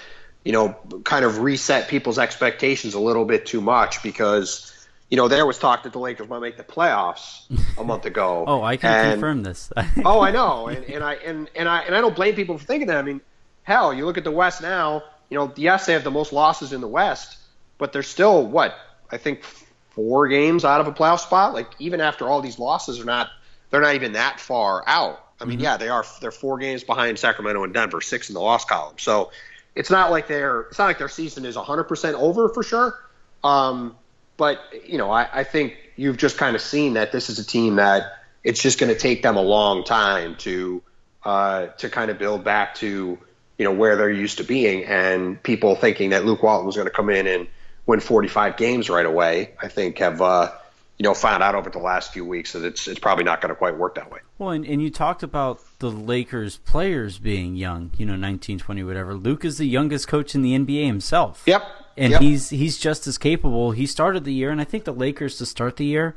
you know kind of reset people's expectations a little bit too much because you know, there was talk that the Lakers might make the playoffs a month ago. <laughs> oh, I can and, confirm this. <laughs> oh, I know, and, and I and, and I and I don't blame people for thinking that. I mean, hell, you look at the West now. You know, yes, they have the most losses in the West, but they're still what I think four games out of a playoff spot. Like even after all these losses, are not they're not even that far out. I mean, mm-hmm. yeah, they are. They're four games behind Sacramento and Denver, six in the loss column. So it's not like they're it's not like their season is 100% over for sure. Um, but you know, I, I think you've just kind of seen that this is a team that it's just going to take them a long time to uh, to kind of build back to you know where they're used to being, and people thinking that Luke Walton was going to come in and win 45 games right away, I think have uh, you know found out over the last few weeks that it's it's probably not going to quite work that way. Well, and, and you talked about the Lakers players being young, you know, 19, 20, whatever. Luke is the youngest coach in the NBA himself. Yep and yep. he's he's just as capable. He started the year, and I think the Lakers to start the year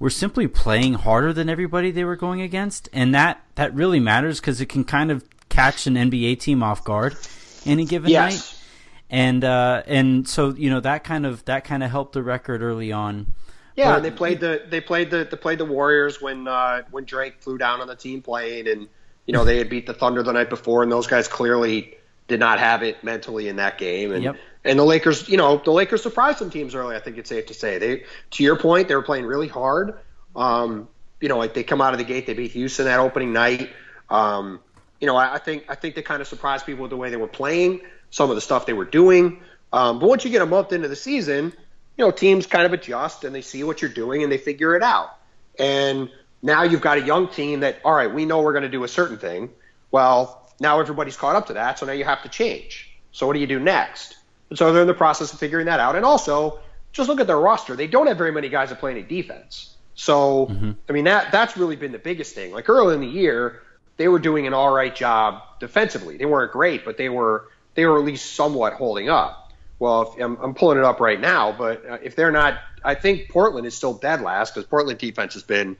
were simply playing harder than everybody they were going against, and that that really matters because it can kind of catch an NBA team off guard any given yes. night. And uh, and so you know that kind of that kind of helped the record early on. Yeah, but, they played the they played the they played the Warriors when uh, when Drake flew down on the team plane, and you know they had beat the Thunder the night before, and those guys clearly did not have it mentally in that game. And yep. And the Lakers, you know, the Lakers surprised some teams early. I think it's safe to say they, to your point, they were playing really hard. Um, you know, like they come out of the gate, they beat Houston that opening night. Um, you know, I, I think I think they kind of surprised people with the way they were playing, some of the stuff they were doing. Um, but once you get a month into the season, you know, teams kind of adjust and they see what you're doing and they figure it out. And now you've got a young team that, all right, we know we're going to do a certain thing. Well, now everybody's caught up to that, so now you have to change. So what do you do next? So they're in the process of figuring that out. And also, just look at their roster. They don't have very many guys that play any defense. So, mm-hmm. I mean, that that's really been the biggest thing. Like early in the year, they were doing an all right job defensively. They weren't great, but they were they were at least somewhat holding up. Well, if, I'm, I'm pulling it up right now, but uh, if they're not, I think Portland is still dead last because Portland defense has been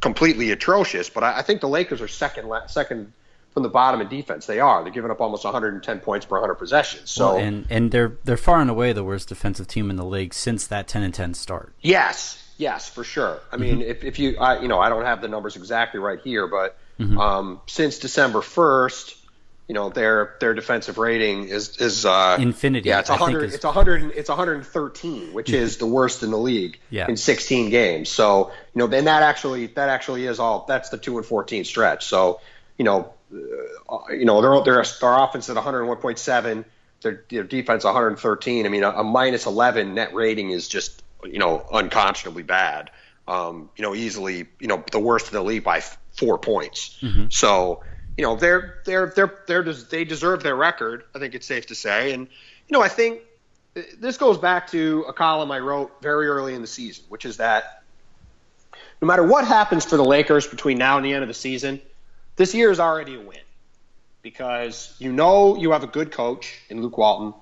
completely atrocious. But I, I think the Lakers are second second from the bottom in defense. They are. They're giving up almost 110 points per 100 possessions. So well, and and they're they're far and away the worst defensive team in the league since that 10 and 10 start. Yes, yes, for sure. I mean, mm-hmm. if if you I you know I don't have the numbers exactly right here, but mm-hmm. um, since December 1st. You know their their defensive rating is is uh, infinity. Yeah, it's hundred. It's hundred. It's 113, which is the worst in the league yeah. in 16 games. So you know, then that actually that actually is all. That's the two and 14 stretch. So you know, you know, they're, they're their offense at 101.7, their, their defense 113. I mean, a, a minus 11 net rating is just, you know, unconscionably bad. Um, you know, easily, you know, the worst in the league by f- four points. Mm-hmm. So, you know, they're they're they're they're they deserve their record. I think it's safe to say, and you know, I think this goes back to a column I wrote very early in the season, which is that no matter what happens for the Lakers between now and the end of the season, this year is already a win because you know you have a good coach in Luke Walton.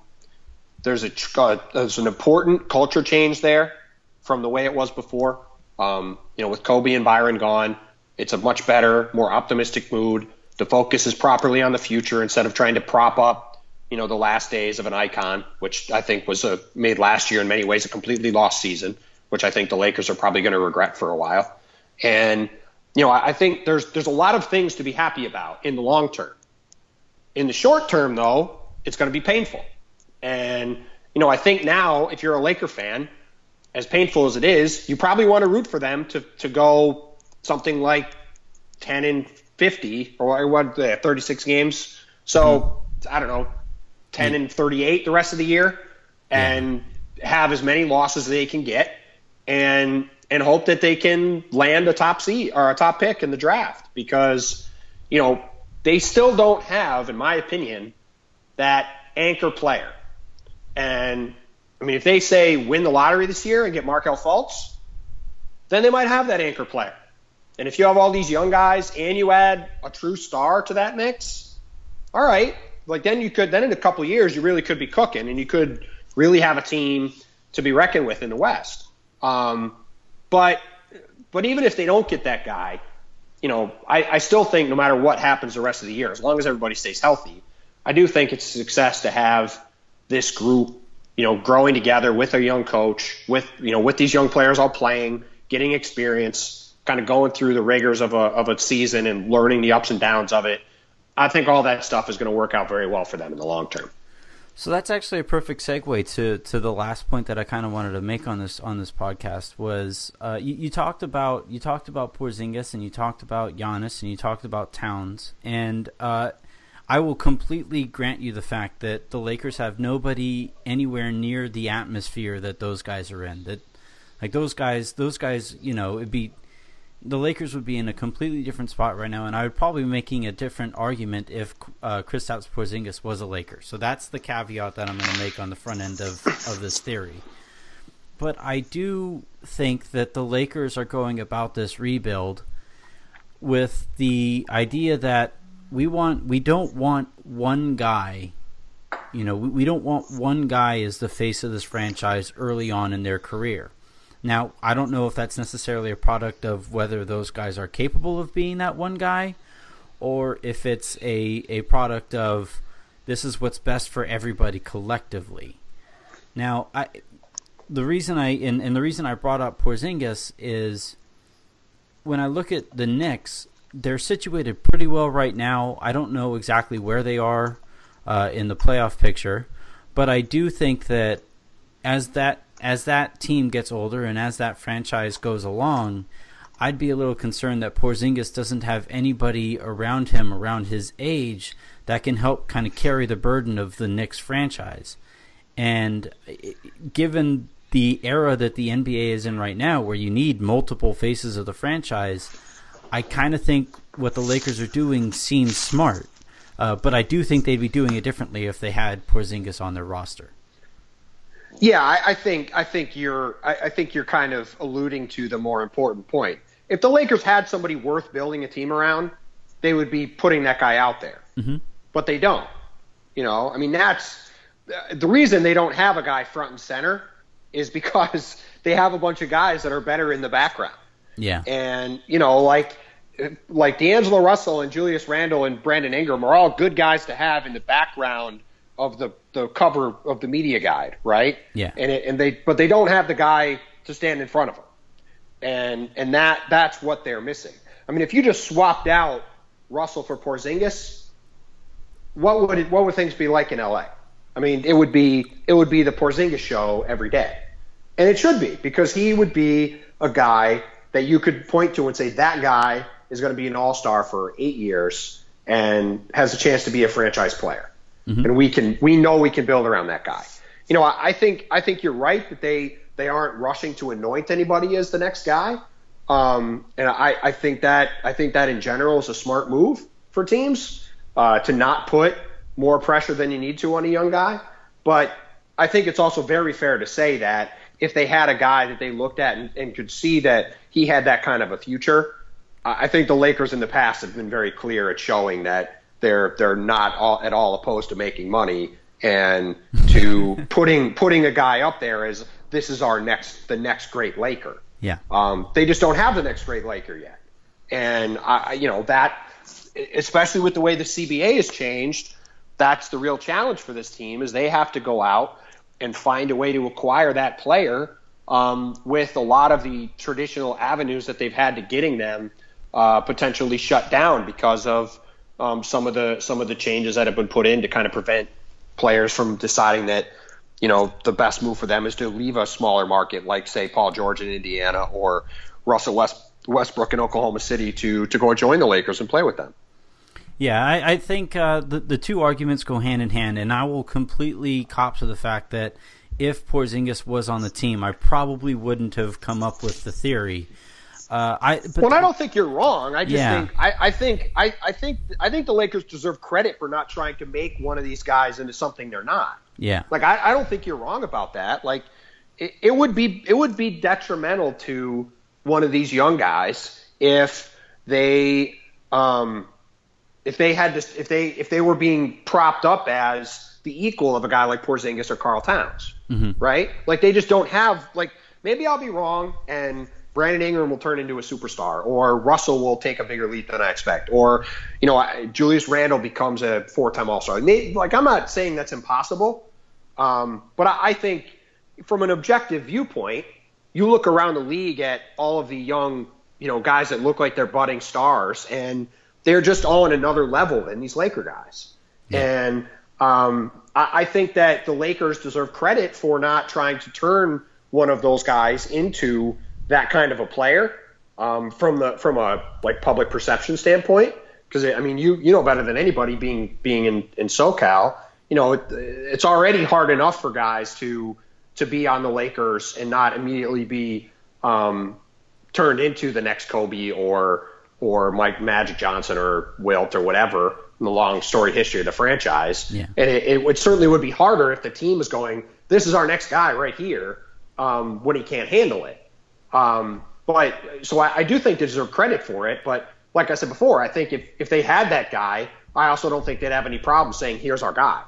There's a uh, there's an important culture change there from the way it was before. Um, you know, with Kobe and Byron gone, it's a much better, more optimistic mood. The focus is properly on the future instead of trying to prop up, you know, the last days of an icon, which I think was a, made last year in many ways a completely lost season, which I think the Lakers are probably going to regret for a while. And you know, I think there's there's a lot of things to be happy about in the long term. In the short term, though, it's going to be painful. And you know, I think now, if you're a Laker fan, as painful as it is, you probably want to root for them to to go something like 10 and 50 or what, 36 games. So mm-hmm. I don't know, 10 and 38 the rest of the year, and yeah. have as many losses as they can get, and and hope that they can land a top seat or a top pick in the draft because, you know, they still don't have, in my opinion, that anchor player. And I mean, if they say win the lottery this year and get Markelle Fultz, then they might have that anchor player. And if you have all these young guys and you add a true star to that mix, all right, like then you could then in a couple years you really could be cooking and you could really have a team to be reckoned with in the West. Um, But but even if they don't get that guy, you know, I, I still think no matter what happens the rest of the year, as long as everybody stays healthy, I do think it's a success to have this group, you know, growing together with a young coach, with you know, with these young players all playing, getting experience, kind of going through the rigors of a of a season and learning the ups and downs of it. I think all that stuff is going to work out very well for them in the long term. So that's actually a perfect segue to, to the last point that I kind of wanted to make on this on this podcast was uh, you, you, talked about you talked about Porzingis and you talked about Giannis and you talked about Towns and uh, I will completely grant you the fact that the Lakers have nobody anywhere near the atmosphere that those guys are in. That like those guys, those guys, you know, it'd be the Lakers would be in a completely different spot right now, and I would probably be making a different argument if uh, Kristaps Porzingis was a Laker. So that's the caveat that I'm going to make on the front end of, of this theory. But I do think that the Lakers are going about this rebuild with the idea that we want we don't want one guy you know we, we don't want one guy as the face of this franchise early on in their career now, I don't know if that's necessarily a product of whether those guys are capable of being that one guy or if it's a, a product of this is what's best for everybody collectively. Now, I the reason I and, and the reason I brought up Porzingis is when I look at the Knicks, they're situated pretty well right now. I don't know exactly where they are uh, in the playoff picture, but I do think that as that as that team gets older and as that franchise goes along, I'd be a little concerned that Porzingis doesn't have anybody around him around his age that can help kind of carry the burden of the Knicks franchise. And given the era that the NBA is in right now, where you need multiple faces of the franchise, I kind of think what the Lakers are doing seems smart. Uh, but I do think they'd be doing it differently if they had Porzingis on their roster. Yeah, I, I think I think you're I, I, think you're kind of alluding to the more important point. If the Lakers had somebody worth building a team around, they would be putting that guy out there. Mm-hmm. But they don't. You know, I mean that's the reason they don't have a guy front and center is because <laughs> they have a bunch of guys that are better in the background. Yeah. And you know, like like D'Angelo Russell and Julius Randle and Brandon Ingram are all good guys to have in the background of the the cover of the media guide, right? Yeah. And it, and they but they don't have the guy to stand in front of them, and and that that's what they're missing. I mean, if you just swapped out Russell for Porzingis, what would it, what would things be like in LA? I mean, it would be it would be the Porzingis show every day, and it should be because he would be a guy that you could point to and say that guy is going to be an all star for eight years and has a chance to be a franchise player mm-hmm. and we can we know we can build around that guy. You know, I, I think I think you're right that they they aren't rushing to anoint anybody as the next guy. Um, and I, I think that I think that in general is a smart move for teams uh, to not put more pressure than you need to on a young guy. But I think it's also very fair to say that if they had a guy that they looked at and, and could see that he had that kind of a future, I think the Lakers in the past have been very clear at showing that they're they're not all, at all opposed to making money and to <laughs> putting putting a guy up there as this is our next the next great Laker. Yeah. Um, they just don't have the next great Laker yet, and I you know that especially with the way the CBA has changed, that's the real challenge for this team is they have to go out and find a way to acquire that player um, with a lot of the traditional avenues that they've had to getting them uh, potentially shut down because of um, some of the some of the changes that have been put in to kind of prevent players from deciding that you know the best move for them is to leave a smaller market like say Paul George in Indiana or Russell West, Westbrook in Oklahoma City to to go join the Lakers and play with them. Yeah, I, I think uh, the the two arguments go hand in hand, and I will completely cop to the fact that if Porzingis was on the team, I probably wouldn't have come up with the theory uh, I well, I don't think you're wrong. I just yeah. think I, I think I, I think I think the Lakers deserve credit for not trying to make one of these guys into something they're not. Yeah, like I, I don't think you're wrong about that. Like it, it would be it would be detrimental to one of these young guys if they um if they had this if they if they were being propped up as the equal of a guy like Porzingis or Karl Towns, mm-hmm. right? Like they just don't have like maybe I'll be wrong and Brandon Ingram will turn into a superstar, or Russell will take a bigger leap than I expect, or you know Julius Randle becomes a four-time All-Star. Like I'm not saying that's impossible, um, but I, I think from an objective viewpoint, you look around the league at all of the young you know guys that look like they're budding stars, and they're just all on another level than these Laker guys. Yeah. And um, I, I think that the Lakers deserve credit for not trying to turn one of those guys into that kind of a player um, from the from a like public perception standpoint. Because I mean, you you know better than anybody being being in, in SoCal. You know, it, it's already hard enough for guys to to be on the Lakers and not immediately be um, turned into the next Kobe or or Mike Magic Johnson or Wilt or whatever in the long story history of the franchise. Yeah. And it, it would certainly would be harder if the team is going, this is our next guy right here um, when he can't handle it. Um, but so I, I do think they deserve credit for it. But like I said before, I think if, if they had that guy, I also don't think they'd have any problem saying, here's our guy.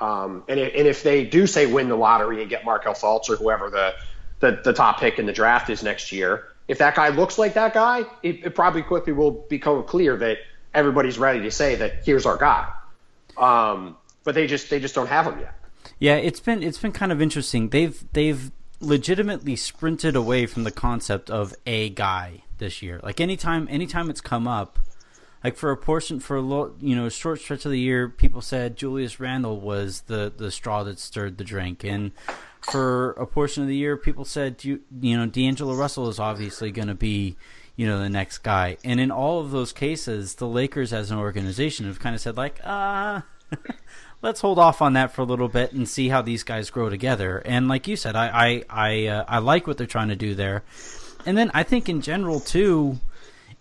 Um, and, if, and if they do say win the lottery and get Markelle Fultz or whoever the, the, the top pick in the draft is next year, if that guy looks like that guy, it, it probably quickly will become clear that everybody's ready to say that here's our guy. Um, but they just they just don't have him yet. Yeah, it's been it's been kind of interesting. They've they've legitimately sprinted away from the concept of a guy this year. Like anytime anytime it's come up, like for a portion for a lo- you know short stretch of the year, people said Julius Randle was the the straw that stirred the drink, and for a portion of the year, people said you you know D'Angelo Russell is obviously going to be you know the next guy, and in all of those cases, the Lakers as an organization have kind of said like ah. <laughs> Let's hold off on that for a little bit and see how these guys grow together. And like you said, I I I, uh, I like what they're trying to do there. And then I think in general too,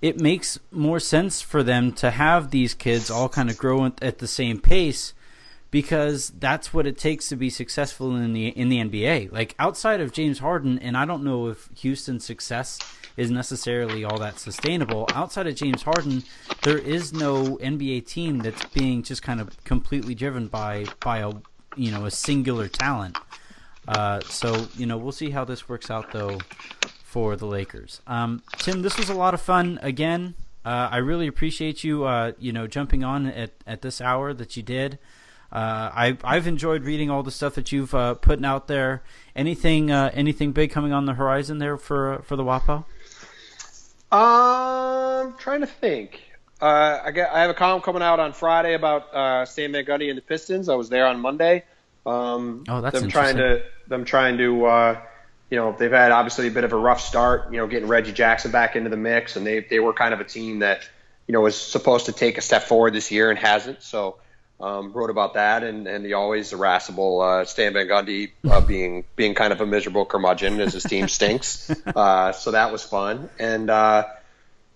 it makes more sense for them to have these kids all kind of grow at the same pace because that's what it takes to be successful in the in the NBA. Like outside of James Harden, and I don't know if Houston's success is necessarily all that sustainable. Outside of James Harden, there is no NBA team that's being just kind of completely driven by by a you know a singular talent. Uh, so you know we'll see how this works out though for the Lakers. Um, Tim, this was a lot of fun again. Uh, I really appreciate you uh, you know jumping on at, at this hour that you did. Uh, I I've enjoyed reading all the stuff that you've uh, putting out there. Anything uh, anything big coming on the horizon there for for the WAPO? Um, trying to think. Uh, I I have a column coming out on Friday about uh, Stan Van Gundy and the Pistons. I was there on Monday. Um, oh, that's them trying to them trying to uh, you know they've had obviously a bit of a rough start. You know, getting Reggie Jackson back into the mix, and they they were kind of a team that you know was supposed to take a step forward this year and hasn't. So um, wrote about that, and, and the always irascible uh, Stan Van Gundy uh, being being kind of a miserable curmudgeon as his team stinks. <laughs> Uh, so that was fun. And uh,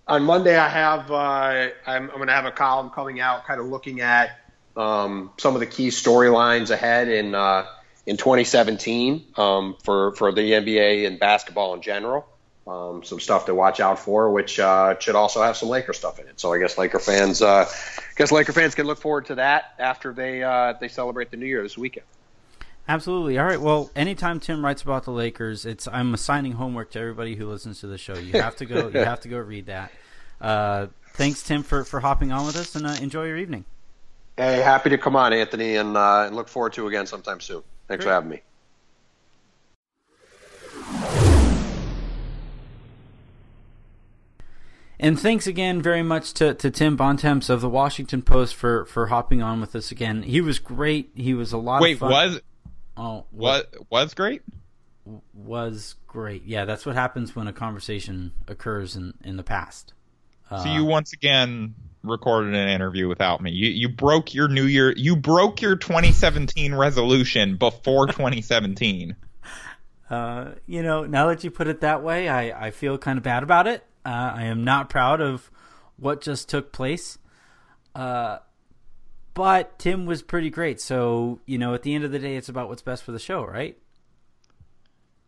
on Monday, I have uh, I'm, I'm going to have a column coming out, kind of looking at um, some of the key storylines ahead in uh, in 2017 um, for for the NBA and basketball in general. Um, some stuff to watch out for, which uh, should also have some Laker stuff in it. So I guess Laker fans, uh, I guess Laker fans can look forward to that after they uh, they celebrate the New Year this weekend. Absolutely. All right. Well, anytime Tim writes about the Lakers, it's I'm assigning homework to everybody who listens to the show. You have to go. you have to go read that. Uh, thanks, Tim, for for hopping on with us, and uh, enjoy your evening. Hey, happy to come on, Anthony, and, uh, and look forward to again sometime soon. Thanks Great. for having me. And thanks again very much to, to Tim Bontemps of the Washington Post for, for hopping on with us again. He was great. He was a lot Wait, of fun. was oh what was great? Was great. Yeah, that's what happens when a conversation occurs in, in the past. Uh, so you once again recorded an interview without me. You you broke your New Year. You broke your 2017 resolution before <laughs> 2017. Uh, you know, now that you put it that way, I, I feel kind of bad about it. Uh, I am not proud of what just took place. Uh, but Tim was pretty great. So, you know, at the end of the day, it's about what's best for the show, right?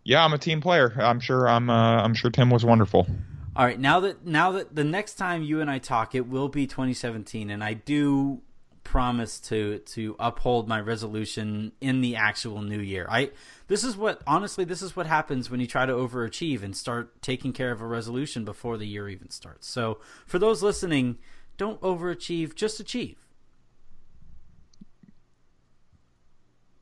Yeah, I'm a team player. I'm sure. I'm. Uh, I'm sure Tim was wonderful. All right, now that now that the next time you and I talk, it will be 2017, and I do promise to to uphold my resolution in the actual new year. I this is what honestly this is what happens when you try to overachieve and start taking care of a resolution before the year even starts. So for those listening, don't overachieve, just achieve.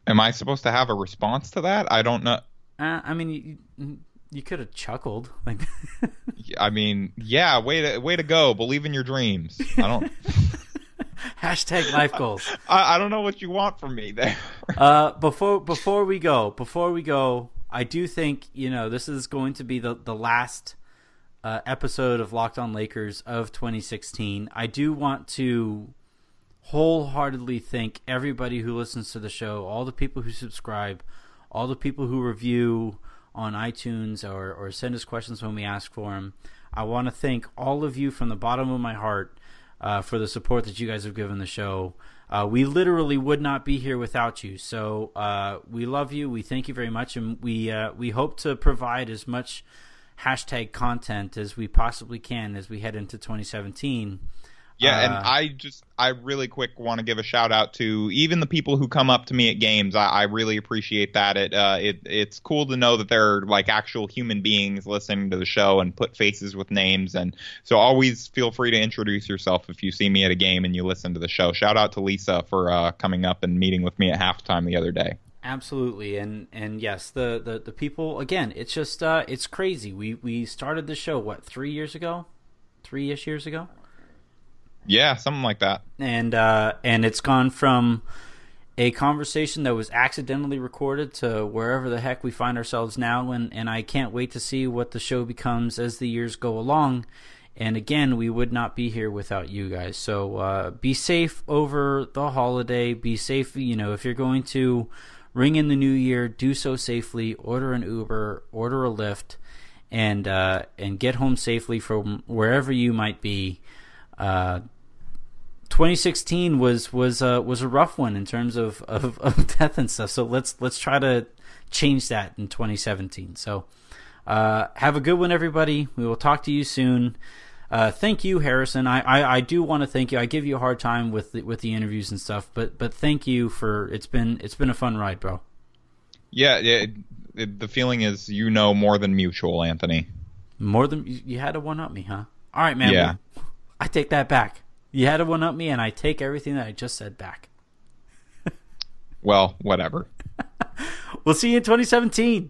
Am I supposed to have a response to that? I don't know. Uh, I mean, you, you could have chuckled. Like, <laughs> I mean, yeah, way to way to go. Believe in your dreams. I don't. <laughs> <laughs> hashtag life goals. I, I don't know what you want from me there. <laughs> uh, before before we go, before we go, I do think you know this is going to be the the last uh, episode of Locked On Lakers of 2016. I do want to wholeheartedly thank everybody who listens to the show, all the people who subscribe, all the people who review on iTunes or, or send us questions when we ask for them. I want to thank all of you from the bottom of my heart uh, for the support that you guys have given the show. Uh, we literally would not be here without you. So uh, we love you. We thank you very much, and we uh, we hope to provide as much hashtag content as we possibly can as we head into 2017. Yeah, and uh, I just I really quick want to give a shout out to even the people who come up to me at games. I, I really appreciate that. It uh, it it's cool to know that there are like actual human beings listening to the show and put faces with names. And so always feel free to introduce yourself if you see me at a game and you listen to the show. Shout out to Lisa for uh, coming up and meeting with me at halftime the other day. Absolutely, and and yes, the the, the people again. It's just uh, it's crazy. We we started the show what three years ago, three ish years ago. Yeah, something like that. And uh, and it's gone from a conversation that was accidentally recorded to wherever the heck we find ourselves now and and I can't wait to see what the show becomes as the years go along. And again, we would not be here without you guys. So uh, be safe over the holiday. Be safe, you know, if you're going to ring in the new year, do so safely. Order an Uber, order a Lyft, and uh, and get home safely from wherever you might be. Uh, 2016 was was uh, was a rough one in terms of, of, of <laughs> death and stuff. So let's let's try to change that in 2017. So uh, have a good one, everybody. We will talk to you soon. Uh, thank you, Harrison. I, I, I do want to thank you. I give you a hard time with the, with the interviews and stuff, but but thank you for it's been it's been a fun ride, bro. Yeah, yeah. It, it, the feeling is you know more than mutual, Anthony. More than you had to one up me, huh? All right, man. Yeah. I take that back. You had to one up me, and I take everything that I just said back. <laughs> well, whatever. we'll see you in 2017.